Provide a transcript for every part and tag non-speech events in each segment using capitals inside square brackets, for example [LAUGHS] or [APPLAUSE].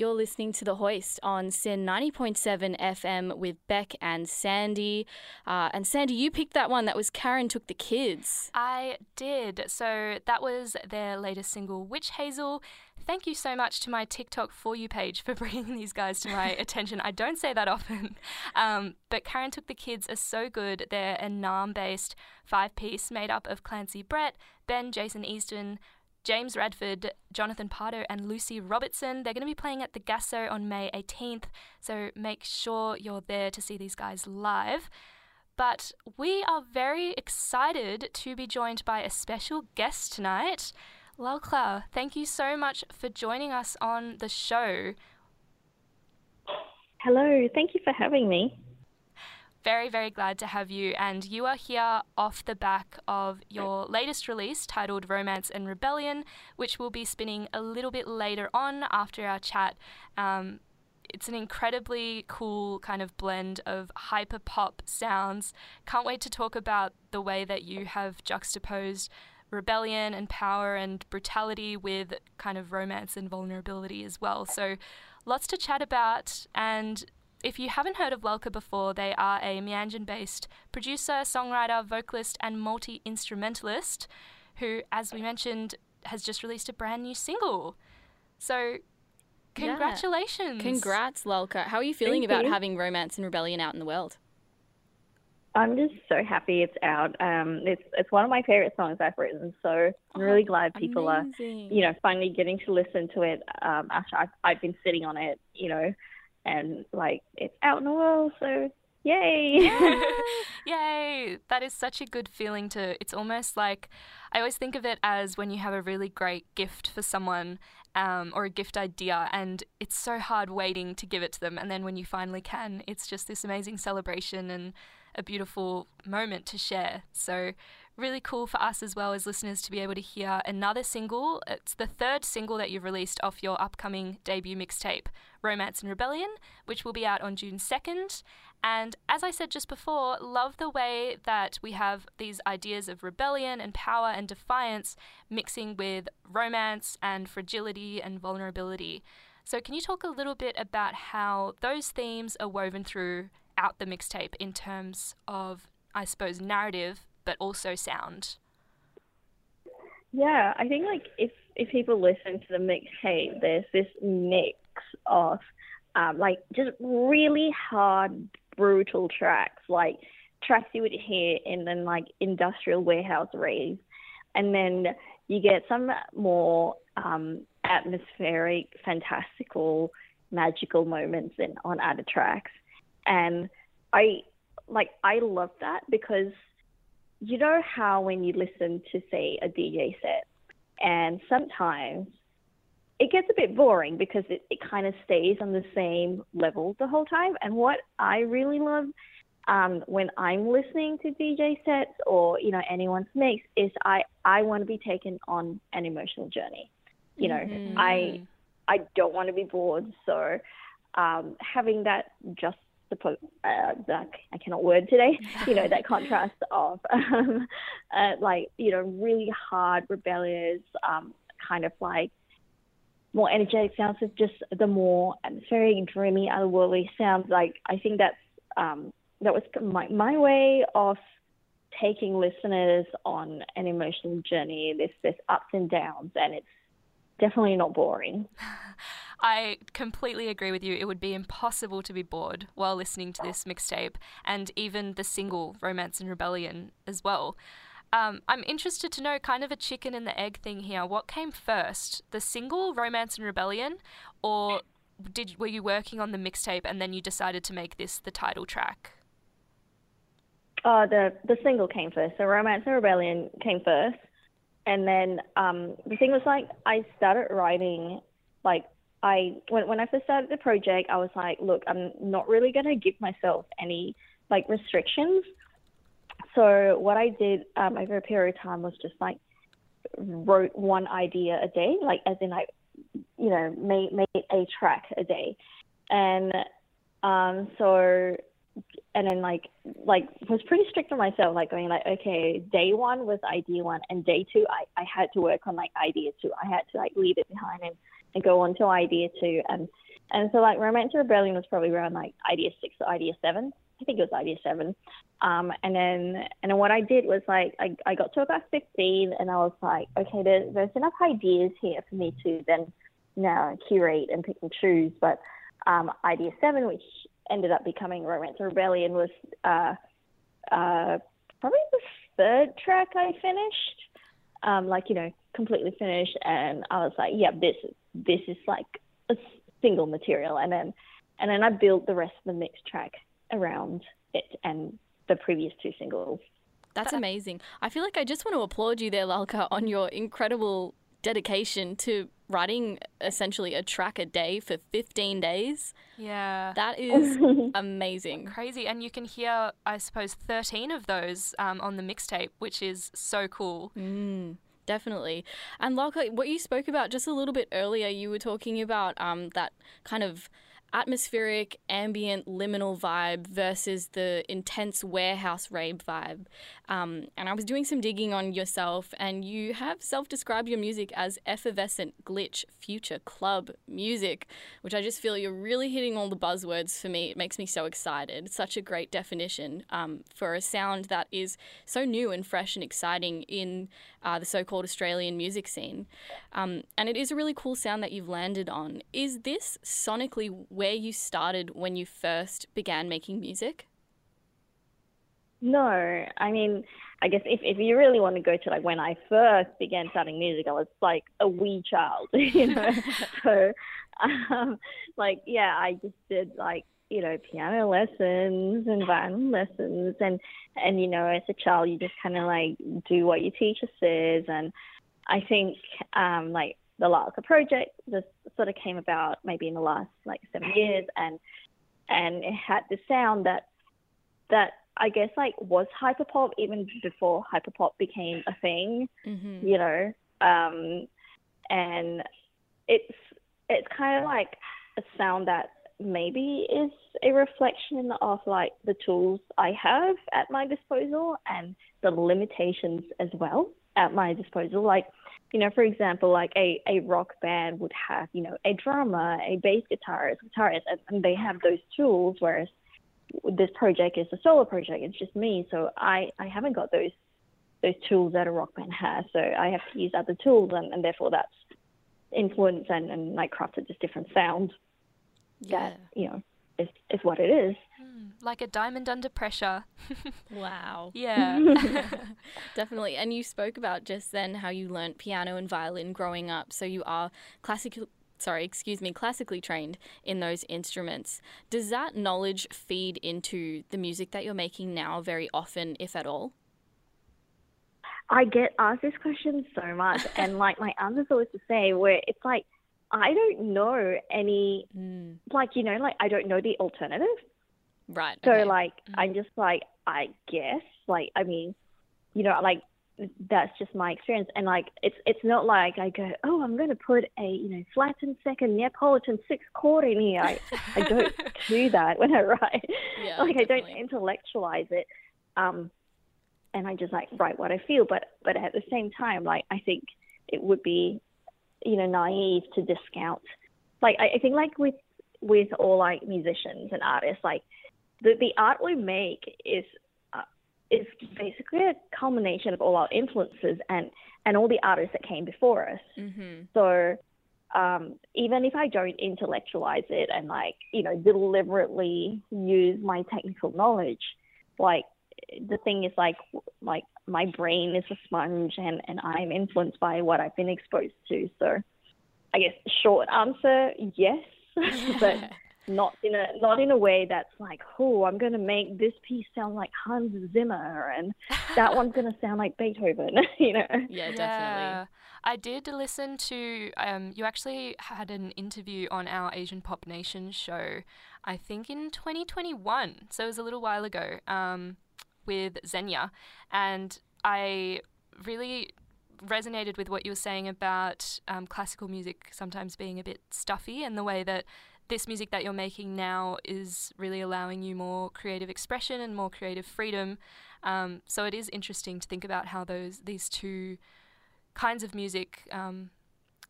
You're listening to The Hoist on SYN 90.7 FM with Bec and Sandie. Uh, and Sandie, you picked that one that was Karen Took the Kids. I did. So that was their latest single, Witch Hazel. Thank you so much to my TikTok For You page for [LAUGHS] bringing these guys to my [LAUGHS] attention. I don't say that often. Um, but Karen Took the Kids are so good. They're a Naarm based five piece made up of Clancy Brett, Ben, Jason Easton, James Radford, Jonathan Pardo, and Lucy Robertson. They're going to be playing at the Gasso on May 18th, so make sure you're there to see these guys live. But we are very excited to be joined by a special guest tonight. Lalka, thank you so much for joining us on the show. Hello, thank you for having me very, very glad to have you. And you are here off the back of your latest release titled Romance and Rebellion, which we'll be spinning a little bit later on after our chat. Um, it's an incredibly cool kind of blend of hyper pop sounds. Can't wait to talk about the way that you have juxtaposed rebellion and power and brutality with kind of romance and vulnerability as well. So, lots to chat about. And if you haven't heard of Lalka before, they are a Meanjin based producer, songwriter, vocalist, and multi instrumentalist who, as we mentioned, has just released a brand new single. So, congratulations. Yeah. Congrats, Lalka. How are you feeling Thank about you. having Romance and Rebellion out in the world? I'm just so happy it's out. Um, it's it's one of my favorite songs I've written, so I'm really glad people Amazing. are, you know, finally getting to listen to it um, after I've, I've been sitting on it, you know, and like it's out in the world. So yay! [LAUGHS] Yay! That is such a good feeling to. It's almost like I always think of it as when you have a really great gift for someone um, or a gift idea, and it's so hard waiting to give it to them. And then when you finally can, it's just this amazing celebration and a beautiful moment to share. So, really cool for us as well as listeners to be able to hear another single. It's the third single that you've released off your upcoming debut mixtape, Romance and Rebellion, which will be out on June 2nd. And as I said just before, love the way that we have these ideas of rebellion and power and defiance mixing with romance and fragility and vulnerability. So, can you talk a little bit about how those themes are woven through out the mixtape in terms of, I suppose, narrative, but also sound? Yeah, I think like if if people listen to the mixtape, there's this mix of um, like just really hard, brutal tracks, like tracks you would hear in then like industrial warehouse raves, and then you get some more um, atmospheric, fantastical, magical moments in on other tracks, and I like I love that because you know how when you listen to say a DJ set and sometimes it gets a bit boring because it, it kind of stays on the same level the whole time. And what I really love um, when I'm listening to DJ sets or you know anyone's mix is I I want to be taken on an emotional journey. You know, Mhm. I I don't want to be bored. So um, having that just suppo- uh, I cannot word today. [LAUGHS] You know that contrast of [LAUGHS] um, uh, like you know really hard, rebellious, um, kind of like more energetic sounds with just the more atmospheric, dreamy, otherworldly sounds. Like I think that's um, that was my my way of taking listeners on an emotional journey. There's there's ups and downs, and it's definitely not boring. [LAUGHS] I completely agree with you. It would be impossible to be bored while listening to this mixtape and even the single Romance and Rebellion as well. Um, I'm interested to know kind of a chicken and the egg thing here. What came first, the single Romance and Rebellion, or did were you working on the mixtape and then you decided to make this the title track? Uh, the the single came first. So Romance and Rebellion came first, and then um, the thing was like I started writing, like I when when I first started the project, I was like, look, I'm not really gonna give myself any like restrictions. So what I did um, over a period of time was just like wrote one idea a day, like as in like you know made made a track a day, and um, so and then like like was pretty strict on myself, like going like, okay, day one was idea one, and day two I, I had to work on like idea two. I had to like leave it behind and, and go on to idea two, and and so like Romance Rebellion was probably around like idea six or idea seven. I think it was idea seven. Um, and then and then what I did was like I, I got to about fifteen and I was like, okay, there's there's enough ideas here for me to then now curate and pick and choose. But um, idea seven, which ended up becoming Romance Rebellion, was uh, uh, probably the third track I finished. Um, like you know, completely finished, and I was like, yeah, this is this is like a single material, and then and then I built the rest of the mix track around it and the previous two singles. That's amazing. I feel like I just want to applaud you there, Lalka, on your incredible dedication to writing essentially a track a day for 15 days. Yeah. That [LAUGHS] is amazing. Crazy. And you can hear, I suppose, 13 of those um, on the mixtape, which is so cool. Mm, definitely. And Lalka, what you spoke about just a little bit earlier, you were talking about um, that kind of atmospheric, ambient, liminal vibe versus the intense warehouse rave vibe. Um, and I was doing some digging on yourself, and you have self described your music as effervescent, glitch, future club music, which I just feel you're really hitting all the buzzwords for me. It makes me so excited. It's such a great definition um, for a sound that is so new and fresh and exciting in uh, the so called Australian music scene. Um, and it is a really cool sound that you've landed on. Is this sonically where you started when you first began making music? No, I mean, I guess if, if you really want to go to like when I first began starting music, I was like a wee child, [LAUGHS] you know. [LAUGHS] so, um, like, yeah, I just did like you know piano lessons and violin lessons, and and you know, as a child, you just kind of like do what your teacher says, and I think um, like the Lalka project just sort of came about maybe in the last like seven years, and and it had the sound that that I guess like was hyperpop even before hyperpop became a thing, mm-hmm. you know. Um, and it's it's kind of like a sound that maybe is a reflection of like the tools I have at my disposal and the limitations as well at my disposal. Like, you know, for example, like a, a rock band would have, you know, a drummer, a bass guitarist, guitarist, and, and they have those tools, whereas this project is a solo project. It's just me, so I I haven't got those those tools that a rock band has. So I have to use other tools, and, and therefore that's influence and and like crafted this different sound. Yeah. That you know is is what it is. Mm, like a diamond under pressure. [LAUGHS] wow. yeah. [LAUGHS] [LAUGHS] Definitely. And you spoke about just then how you learnt piano and violin growing up. So you are classical sorry, excuse me, classically trained in those instruments. Does that knowledge feed into the music that you're making now very often, if at all? I get asked this question so much, and like my answer's always the same, where it's like I don't know any, mm. like you know, like I don't know the alternative. Right. So okay. like mm. I'm just like I guess, like I mean, you know, like that's just my experience and like it's it's not like I go oh I'm going to put a you know flattened second Neapolitan six chord in here I, I don't [LAUGHS] do that when I write yeah, [LAUGHS] like definitely. I don't intellectualize it um and I just like write what I feel but but at the same time like I think it would be you know naive to discount like I, I think like with with all like musicians and artists like the the art we make is is basically a culmination of all our influences and and all the artists that came before us. Mm-hmm. So um, even if I don't intellectualize it and like you know deliberately use my technical knowledge, like the thing is like like my brain is a sponge and and I'm influenced by what I've been exposed to. So I guess short answer yes, [LAUGHS] but [LAUGHS] not in a not in a way that's like, oh, I'm going to make this piece sound like Hans Zimmer, and that one's going to sound like Beethoven. [LAUGHS] you know? Yeah, definitely. Yeah. I did listen to. Um, you actually had an interview on our Asian Pop Nation show, I think in 2021, so it was a little while ago, um, with Xenia, and I really resonated with what you were saying about um, classical music sometimes being a bit stuffy and the way that this music that you're making now is really allowing you more creative expression and more creative freedom. Um, so it is interesting to think about how those these two kinds of music um,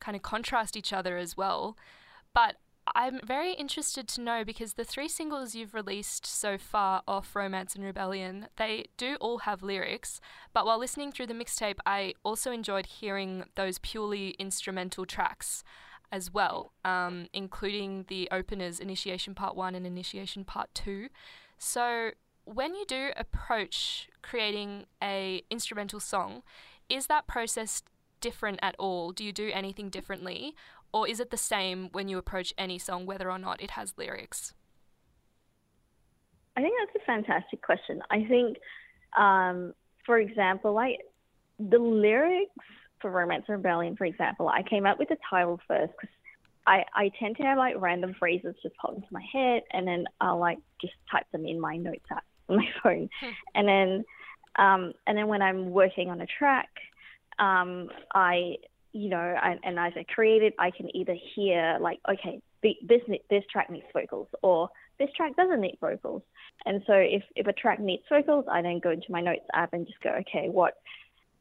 kind of contrast each other as well. But I'm very interested to know because the three singles you've released so far off Romance and Rebellion, they do all have lyrics. But while listening through the mixtape, I also enjoyed hearing those purely instrumental tracks as well, um, including the openers Initiation Part 1 and Initiation Part 2. So, when you do approach creating a instrumental song, is that process different at all? Do you do anything differently? Or is it the same when you approach any song, whether or not it has lyrics? I think that's a fantastic question. I think, um, for example, like the lyrics for Romance and Rebellion, for example, I came up with the title first because I, I tend to have like random phrases just pop into my head and then I'll like just type them in my notes app [LAUGHS] on my phone. [LAUGHS] And then um, and then when I'm working on a track, um, I you know, and, and as I create it, I can either hear like, okay, this this track needs vocals, or this track doesn't need vocals. And so if if a track needs vocals, I then go into my notes app and just go, okay, what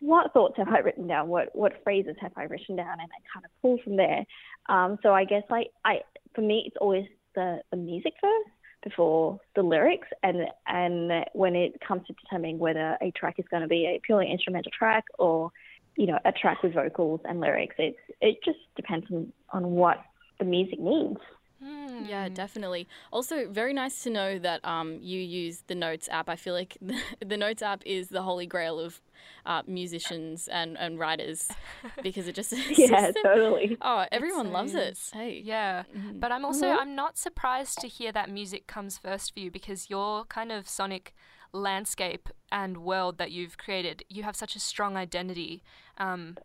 what thoughts have I written down? What what phrases have I written down? And I kind of pull from there. Um, so I guess like I for me, it's always the the music first before the lyrics and and when it comes to determining whether a track is going to be a purely instrumental track or you know, a track with vocals and lyrics. It's it just depends on, on what the music needs. Mm. Yeah, definitely. Also, very nice to know that um, you use the Notes app. I feel like the, [LAUGHS] the Notes app is the holy grail of uh, musicians and, and writers [LAUGHS] because it just [LAUGHS] yeah, totally. Oh, everyone loves it. Hey, yeah. Mm-hmm. But I'm also mm-hmm. I'm not surprised to hear that music comes first for you because your kind of sonic landscape and world that you've created, you have such a strong identity um,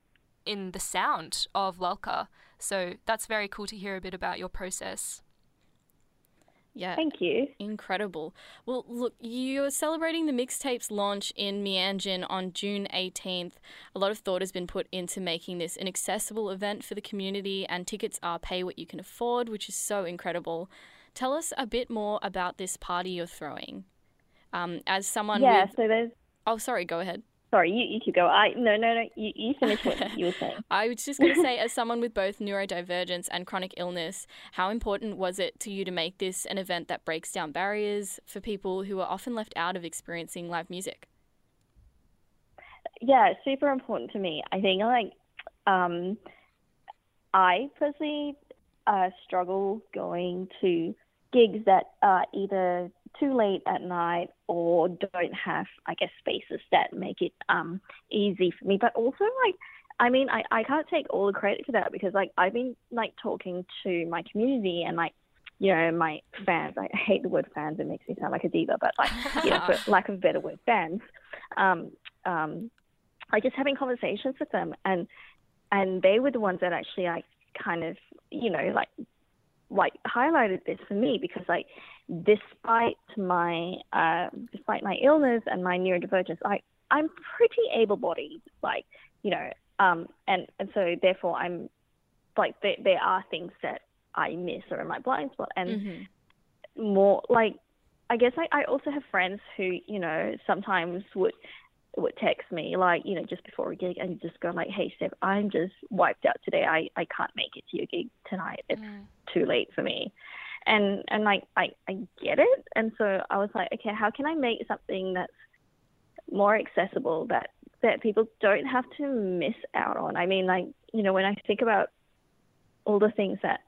in the sound of Lulka. So that's very cool to hear a bit about your process. Yeah. Thank you. Incredible. Well, look, you're celebrating the mixtape's launch in Meanjin on June 18th. A lot of thought has been put into making this an accessible event for the community, and tickets are pay what you can afford, which is so incredible. Tell us a bit more about this party you're throwing. Um, as someone yeah, with... so there's. Oh, sorry. Go ahead. Sorry, you, you could go. I no no no. You, you finish what you were saying. [LAUGHS] I was just going to say, as someone with both neurodivergence and chronic illness, how important was it to you to make this an event that breaks down barriers for people who are often left out of experiencing live music? Yeah, super important to me. I think like um, I personally uh, struggle going to gigs that are either too late at night or don't have, I guess, spaces that make it um, easy for me. But also, like, I mean, I, I can't take all the credit for that because, like, I've been, like, talking to my community and, like, you know, my fans. I hate the word fans. It makes me sound like a diva, but, like, you know, for [LAUGHS] lack of a better word, fans. Um, um, like, just having conversations with them. And, and they were the ones that actually, like, kind of, you know, like, like highlighted this for me because like despite my uh, despite my illness and my neurodivergence, I I'm pretty able-bodied, like you know, um, and and so therefore I'm like there there are things that I miss or in my blind spot, and mm-hmm. more like I guess I, I also have friends who you know sometimes would would text me like you know just before a gig and just go like hey Steph I'm just wiped out today. I I can't make it to your gig tonight. It's mm. too late for me. And and like I I get it. And so I was like okay how can I make something that's more accessible that that people don't have to miss out on? I mean like you know when I think about all the things that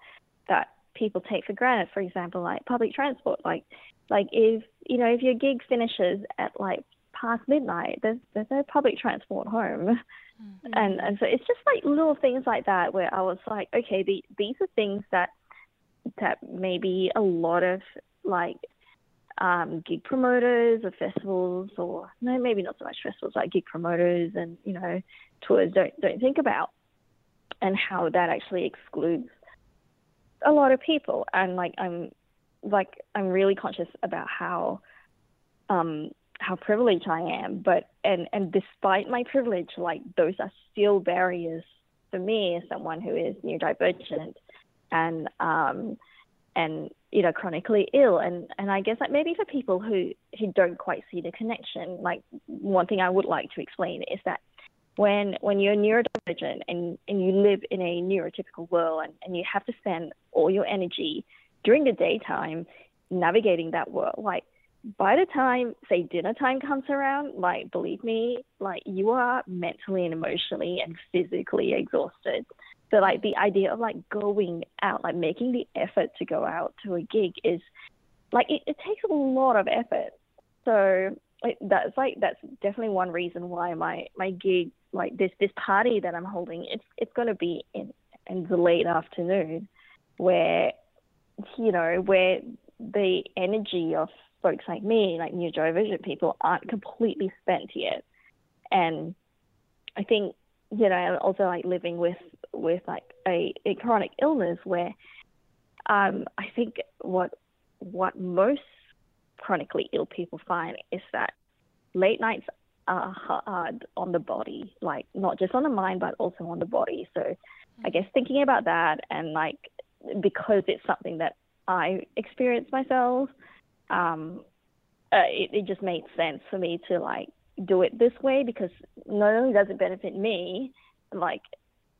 that people take for granted for example like public transport like like if you know if your gig finishes at like past midnight, there's there's no public transport home, mm-hmm. [LAUGHS] and and so it's just like little things like that where I was like, okay, the, these are things that that maybe a lot of like um, gig promoters or festivals or no, maybe not so much festivals like gig promoters and you know tours don't don't think about, and how that actually excludes a lot of people. And like I'm like I'm really conscious about how um, how privileged I am, but and and despite my privilege, like those are still barriers for me as someone who is neurodivergent and um and you know chronically ill. And and I guess like maybe for people who who don't quite see the connection, like one thing I would like to explain is that when when you're neurodivergent and, and you live in a neurotypical world and, and you have to spend all your energy during the daytime navigating that world, like by the time say dinner time comes around, like believe me, like you are mentally and emotionally and physically exhausted. So like the idea of like going out, like making the effort to go out to a gig is like it, it takes a lot of effort. So that's like that's definitely one reason why my my gig like this this party that I'm holding it's it's going to be in in the late afternoon where you know where the energy of folks like me like New neurodivergent people aren't completely spent yet and I think you know also like living with with like a, a chronic illness where um, I think what what most chronically ill people find is that late nights are hard on the body, like not just on the mind, but also on the body. So I guess thinking about that and like because it's something that I experienced myself, um, uh, it, it just made sense for me to like do it this way because not only does it benefit me, like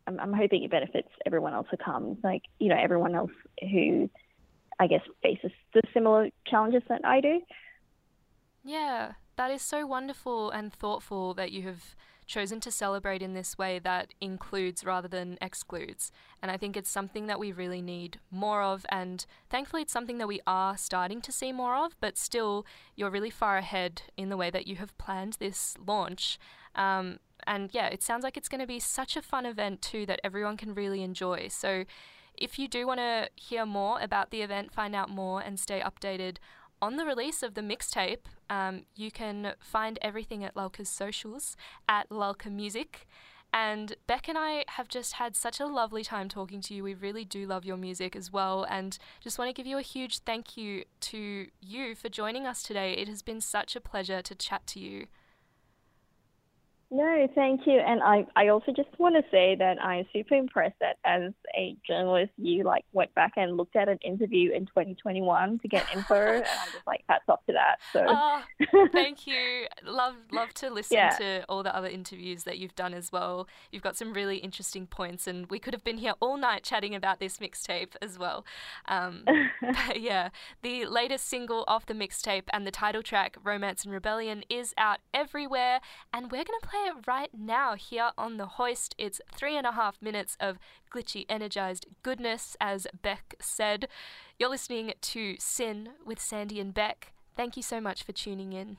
I'm, I'm hoping it benefits everyone else who comes, like you know everyone else who I guess faces the similar challenges that I do. Yeah, that is so wonderful and thoughtful that you have chosen to celebrate in this way that includes rather than excludes. And I think it's something that we really need more of. And thankfully, it's something that we are starting to see more of, but still, you're really far ahead in the way that you have planned this launch. Um, and yeah, it sounds like it's going to be such a fun event too that everyone can really enjoy. So, if you do want to hear more about the event, find out more, and stay updated on the release of the mixtape, um, you can find everything at Lulka's socials at Lulka Music. And Bec and I have just had such a lovely time talking to you. We really do love your music as well. And just want to give you a huge thank you to you for joining us today. It has been such a pleasure to chat to you. No, thank you. And I, I also just want to say that I'm super impressed that as a journalist, you like went back and looked at an interview in 2021 to get info, and I'm just like hats off to that. So, oh, [LAUGHS] thank you. Love, love to listen yeah. to all the other interviews that you've done as well. You've got some really interesting points, and we could have been here all night chatting about this mixtape as well. Um, [LAUGHS] but yeah, the latest single off the mixtape and the title track, "Romance and Rebellion," is out everywhere, and we're gonna play it right now here on the hoist. It's three and a half minutes of glitchy, energized goodness, as Bec said. You're listening to SYN with Sandie and Bec. Thank you so much for tuning in.